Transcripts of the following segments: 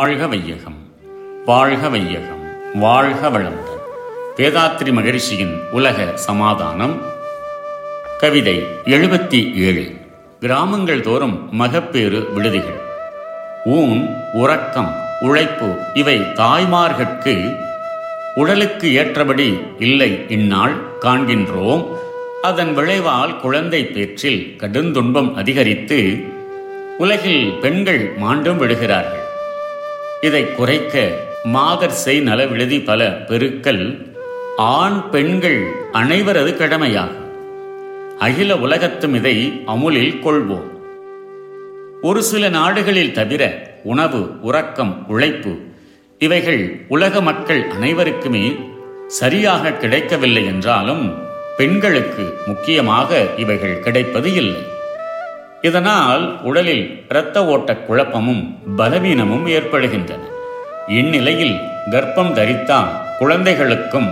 வாழ்க வையகம் வாழ்க வையகம் வாழ்க வளமுடன். வேதாத்ரி மகிழ்ச்சியின் உலக சமாதானம். கவிதை எழுபத்தி ஏழு கிராமங்கள் தோறும் மகப்பேறு விடுதிகள். ஊன் உறக்கம் உழைப்பு இவை தாய்மார்கட்கு உடலுக்கு ஏற்றபடி இல்லை இந்நாள் காண்கின்றோம். அதன் விளைவால் குழந்தை பேற்றில் கடுந்துன்பம் அதிகரித்து உலகில் பெண்கள் மாண்டும் விடுகிறார்கள். இதை குறைக்க மாதர் செய் நல விடுதி பல பெருக்கல் ஆண் பெண்கள் அனைவரது கடமையாகும். அகில உலகத்தும் இதை அமுலில் கொள்வோம். ஒரு சில நாடுகளில் தவிர உணவு உறக்கம் உழைப்பு இவைகள் உலக மக்கள் அனைவருக்குமே சரியாக கிடைக்கவில்லை என்றாலும் பெண்களுக்கு முக்கியமாக இவைகள் கிடைப்பது இல்லை. இதனால் உடலில் இரத்த ஓட்ட குழப்பமும் பலவீனமும் ஏற்படுகின்றன. இந்நிலையில் கர்ப்பம் தரித்தால் குழந்தைகளுக்கும்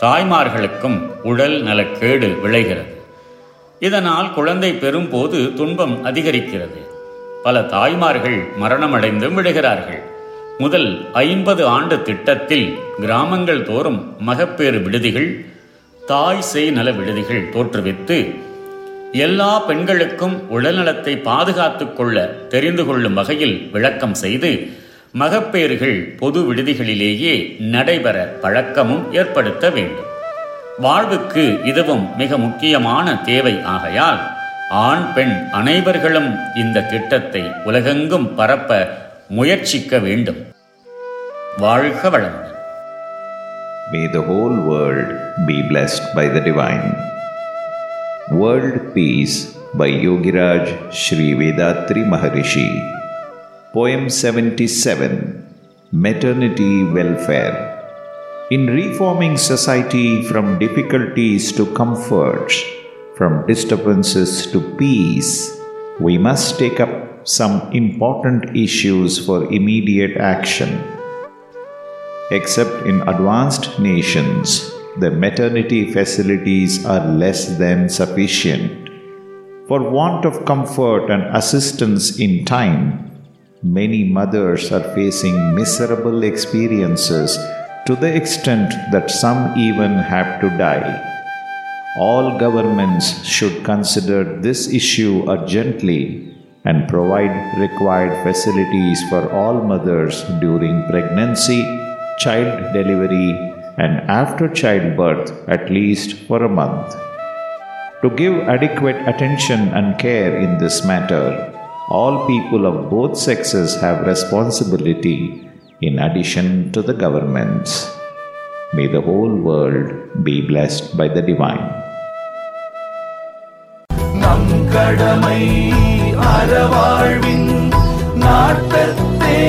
தாய்மார்களுக்கும் உடல் நலக்கேடு விளைகிறது. இதனால் குழந்தை பெறும்போது துன்பம் அதிகரிக்கிறது. பல தாய்மார்கள் மரணமடைந்தும் விடுகிறார்கள். முதல் ஐம்பது ஆண்டு திட்டத்தில் கிராமங்கள் தோறும் மகப்பேறு விடுதிகள் தாய் செய் நல விடுதிகள் தோற்றுவித்து எல்லா பெண்களுக்கும் உடல்நலத்தை பாதுகாத்துக் கொள்ள தெரிந்து கொள்ளும் வகையில் விளக்கம் செய்து மகப்பேறுகள் பொது விடுதிகளிலேயே நடைபெற பழக்கமும் ஏற்படுத்த வேண்டும். வாழ்வுக்கு இதுவும் மிக முக்கியமான தேவை ஆகையால் ஆண் பெண் அனைவர்களும் இந்த திட்டத்தை உலகெங்கும் பரப்ப முயற்சிக்க வேண்டும். வாழ்க வளமுடன். May the whole world be blessed by the Divine. World Peace by Yogiraj Sri Vedatri Maharishi. Poem 77 Maternity Welfare. In reforming society from difficulties to comforts, from disturbances to peace, we must take up some important issues for immediate action. Except in advanced nations, the maternity facilities are less than sufficient. For want of comfort and assistance in time, many mothers are facing miserable experiences to the extent that some even have to die. All governments should consider this issue urgently and provide required facilities for all mothers during pregnancy, child delivery, and after childbirth at least for a month. To give adequate attention and care in this matter, all people of both sexes have responsibility in addition to the governments. May the whole world be blessed by the Divine. நம் கடமை அறவாழ்வின் நாட்டத்தே